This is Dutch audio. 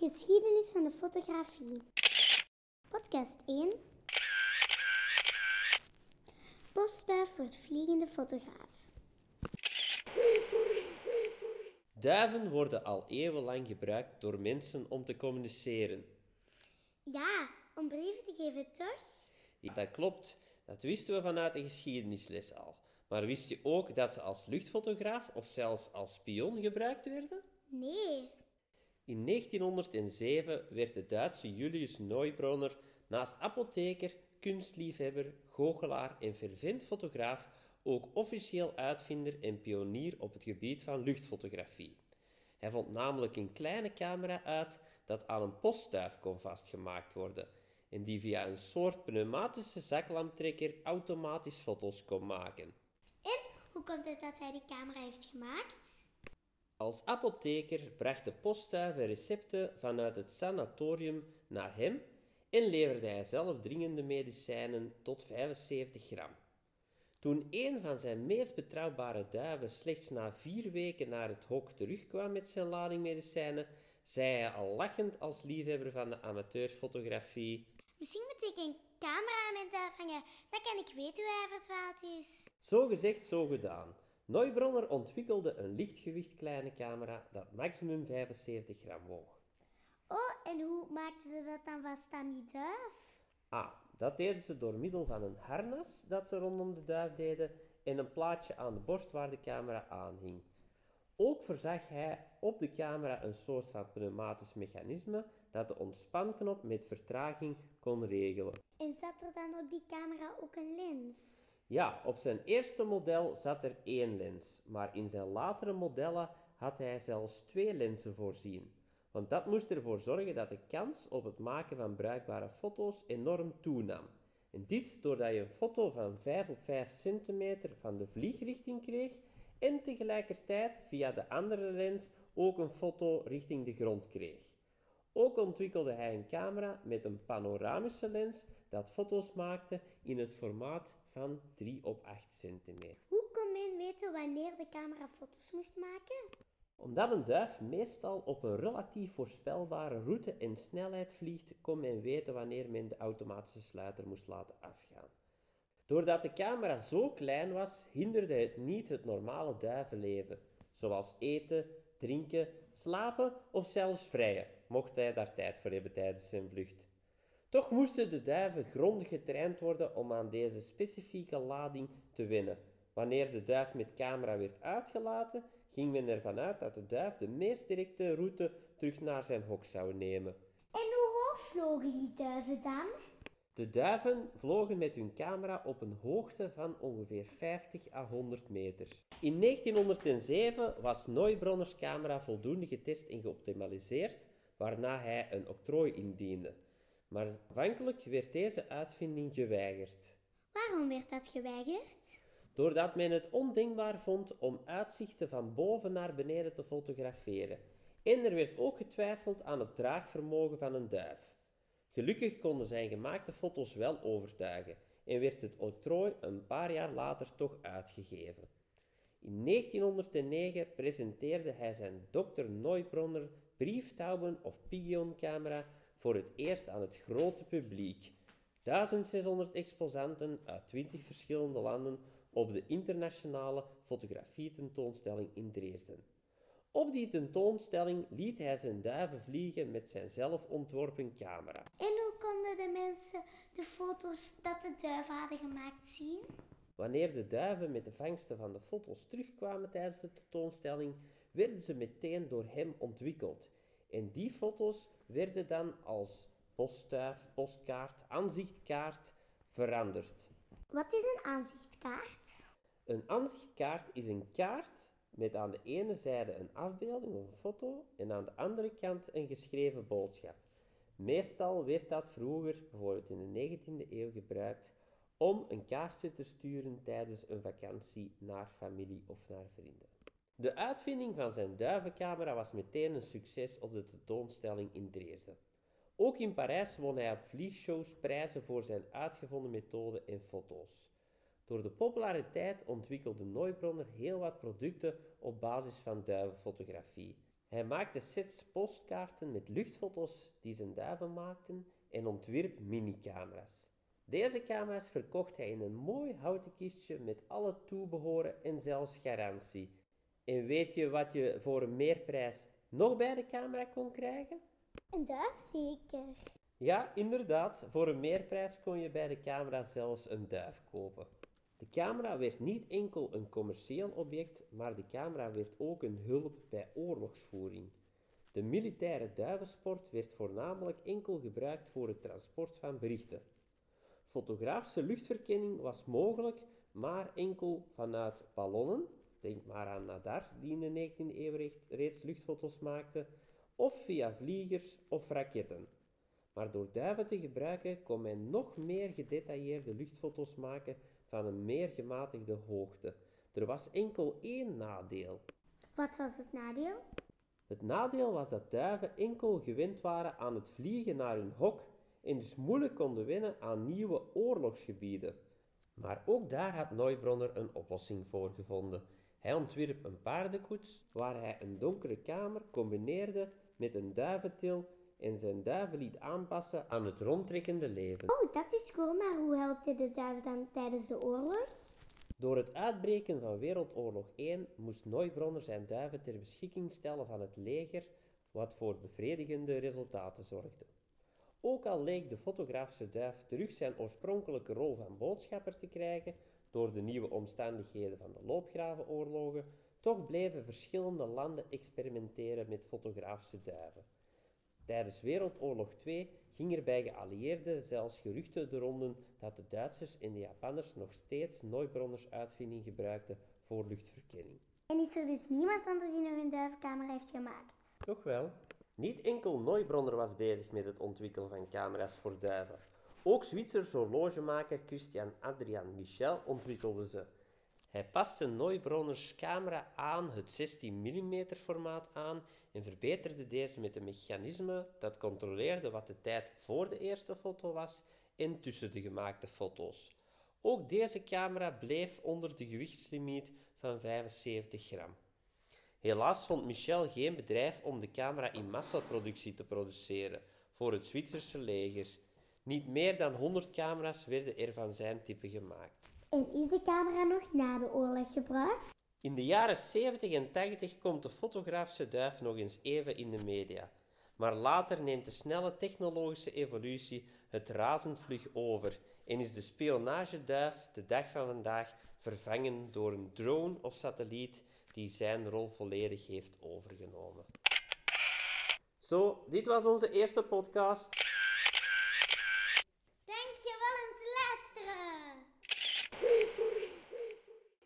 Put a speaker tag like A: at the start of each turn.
A: Geschiedenis van de fotografie. Podcast 1. Postduif wordt vliegende fotograaf.
B: Duiven worden al eeuwenlang gebruikt door mensen om te communiceren.
A: Ja, om brieven te geven, toch?
B: Ja, dat klopt, dat wisten we vanuit de geschiedenisles al. Maar wist je ook dat ze als luchtfotograaf of zelfs als spion gebruikt werden?
A: Nee.
B: In 1907 werd de Duitse Julius Neubronner naast apotheker, kunstliefhebber, goochelaar en fervent fotograaf ook officieel uitvinder en pionier op het gebied van luchtfotografie. Hij vond namelijk een kleine camera uit dat aan een postduif kon vastgemaakt worden en die via een soort pneumatische zaklamptrekker automatisch foto's kon maken.
A: En hoe komt het dat hij die camera heeft gemaakt?
B: Als apotheker bracht de postduiven recepten vanuit het sanatorium naar hem en leverde hij zelf dringende medicijnen tot 75 gram. Toen een van zijn meest betrouwbare duiven slechts na vier weken naar het hok terugkwam met zijn lading medicijnen, zei hij al lachend als liefhebber van de amateurfotografie:
A: Misschien moet ik een camera aan mijn duif hangen, dan kan ik weten hoe hij verdwaald is.
B: Zo gezegd, zo gedaan. Neubronner ontwikkelde een lichtgewicht kleine camera dat maximum 75 gram woog.
A: Oh, en hoe maakten ze dat dan vast aan die duif?
B: Ah, dat deden ze door middel van een harnas dat ze rondom de duif deden en een plaatje aan de borst waar de camera aanhing. Ook voorzag hij op de camera een soort van pneumatisch mechanisme dat de ontspanknop met vertraging kon regelen.
A: En zat er dan op die camera ook een lens?
B: Ja, op zijn eerste model zat er één lens, maar in zijn latere modellen had hij zelfs twee lenzen voorzien. Want dat moest ervoor zorgen dat de kans op het maken van bruikbare foto's enorm toenam. En dit doordat je een foto van 5 op 5 centimeter van de vliegrichting kreeg en tegelijkertijd via de andere lens ook een foto richting de grond kreeg. Ook ontwikkelde hij een camera met een panoramische lens dat foto's maakte in het formaat van 3 op 8 centimeter.
A: Hoe kon men weten wanneer de camera foto's moest maken?
B: Omdat een duif meestal op een relatief voorspelbare route en snelheid vliegt, kon men weten wanneer men de automatische sluiter moest laten afgaan. Doordat de camera zo klein was, hinderde het niet het normale duivenleven, zoals eten, drinken, slapen of zelfs vrijen, mocht hij daar tijd voor hebben tijdens zijn vlucht. Toch moesten de duiven grondig getraind worden om aan deze specifieke lading te wennen. Wanneer de duif met camera werd uitgelaten, ging men ervan uit dat de duif de meest directe route terug naar zijn hok zou nemen.
A: En hoe hoog vlogen die duiven dan?
B: De duiven vlogen met hun camera op een hoogte van ongeveer 50 à 100 meter. In 1907 was Neubronners camera voldoende getest en geoptimaliseerd, waarna hij een octrooi indiende. Maar aanvankelijk werd deze uitvinding geweigerd.
A: Waarom werd dat geweigerd?
B: Doordat men het ondenkbaar vond om uitzichten van boven naar beneden te fotograferen. En er werd ook getwijfeld aan het draagvermogen van een duif. Gelukkig konden zijn gemaakte foto's wel overtuigen en werd het octrooi een paar jaar later toch uitgegeven. In 1909 presenteerde hij zijn Dr. Neubronner brieftauben of pigeoncamera voor het eerst aan het grote publiek. 1600 exposanten uit 20 verschillende landen op de internationale fotografietentoonstelling in Dresden. Op die tentoonstelling liet hij zijn duiven vliegen met zijn zelf ontworpen camera.
A: En hoe konden de mensen de foto's dat de duiven hadden gemaakt zien?
B: Wanneer de duiven met de vangsten van de foto's terugkwamen tijdens de tentoonstelling, werden ze meteen door hem ontwikkeld. En die foto's werden dan als postduif, postkaart, aanzichtkaart veranderd.
A: Wat is een aanzichtkaart?
B: Een aanzichtkaart is een kaart met aan de ene zijde een afbeelding of een foto en aan de andere kant een geschreven boodschap. Meestal werd dat vroeger, bijvoorbeeld in de 19e eeuw, gebruikt om een kaartje te sturen tijdens een vakantie naar familie of naar vrienden. De uitvinding van zijn duivencamera was meteen een succes op de tentoonstelling in Dresden. Ook in Parijs won hij op vliegshows prijzen voor zijn uitgevonden methode en foto's. Door de populariteit ontwikkelde Neubronner heel wat producten op basis van duivenfotografie. Hij maakte sets postkaarten met luchtfoto's die zijn duiven maakten en ontwierp mini-camera's. Deze camera's verkocht hij in een mooi houten kistje met alle toebehoren en zelfs garantie. En weet je wat je voor een meerprijs nog bij de camera kon krijgen?
A: Een duif zeker.
B: Ja, inderdaad. Voor een meerprijs kon je bij de camera zelfs een duif kopen. De camera werd niet enkel een commercieel object, maar de camera werd ook een hulp bij oorlogsvoering. De militaire duivensport werd voornamelijk enkel gebruikt voor het transport van berichten. Fotografische luchtverkenning was mogelijk, maar enkel vanuit ballonnen, denk maar aan Nadar, die in de 19e eeuw reeds luchtfoto's maakte, of via vliegers of raketten. Maar door duiven te gebruiken kon men nog meer gedetailleerde luchtfoto's maken van een meer gematigde hoogte. Er was enkel één nadeel.
A: Wat was het nadeel?
B: Het nadeel was dat duiven enkel gewend waren aan het vliegen naar hun hok en dus moeilijk konden winnen aan nieuwe oorlogsgebieden. Maar ook daar had Neubronner een oplossing voor gevonden. Hij ontwierp een paardenkoets waar hij een donkere kamer combineerde met een duiventil en zijn duiven liet aanpassen aan het rondtrekkende leven.
A: Oh, dat is cool, maar hoe helpt dit de duif dan tijdens de oorlog?
B: Door het uitbreken van Wereldoorlog I moest Neubronner zijn duiven ter beschikking stellen van het leger, wat voor bevredigende resultaten zorgde. Ook al leek de fotografische duif terug zijn oorspronkelijke rol van boodschapper te krijgen door de nieuwe omstandigheden van de loopgravenoorlogen, toch bleven verschillende landen experimenteren met fotografische duiven. Tijdens Wereldoorlog II ging er bij geallieerden zelfs geruchten de ronden dat de Duitsers en de Japanners nog steeds Neubronners uitvinding gebruikten voor luchtverkenning.
A: En is er dus niemand anders die nog een duivenkamer heeft gemaakt?
B: Toch wel. Niet enkel Neubronner was bezig met het ontwikkelen van camera's voor duiven. Ook Zwitserse horlogemaker Christian Adrian Michel ontwikkelde ze. Hij paste Neubronners camera aan het 16 mm formaat aan en verbeterde deze met een mechanisme dat controleerde wat de tijd voor de eerste foto was en tussen de gemaakte foto's. Ook deze camera bleef onder de gewichtslimiet van 75 gram. Helaas vond Michel geen bedrijf om de camera in massaproductie te produceren voor het Zwitserse leger. Niet meer dan 100 camera's werden er van zijn type gemaakt.
A: En is de camera nog na de oorlog gebruikt?
B: In de jaren 70 en 80 komt de fotografische duif nog eens even in de media. Maar later neemt de snelle technologische evolutie het razendvlug over en is de spionageduif de dag van vandaag vervangen door een drone of satelliet die zijn rol volledig heeft overgenomen. Zo, dit was onze eerste podcast.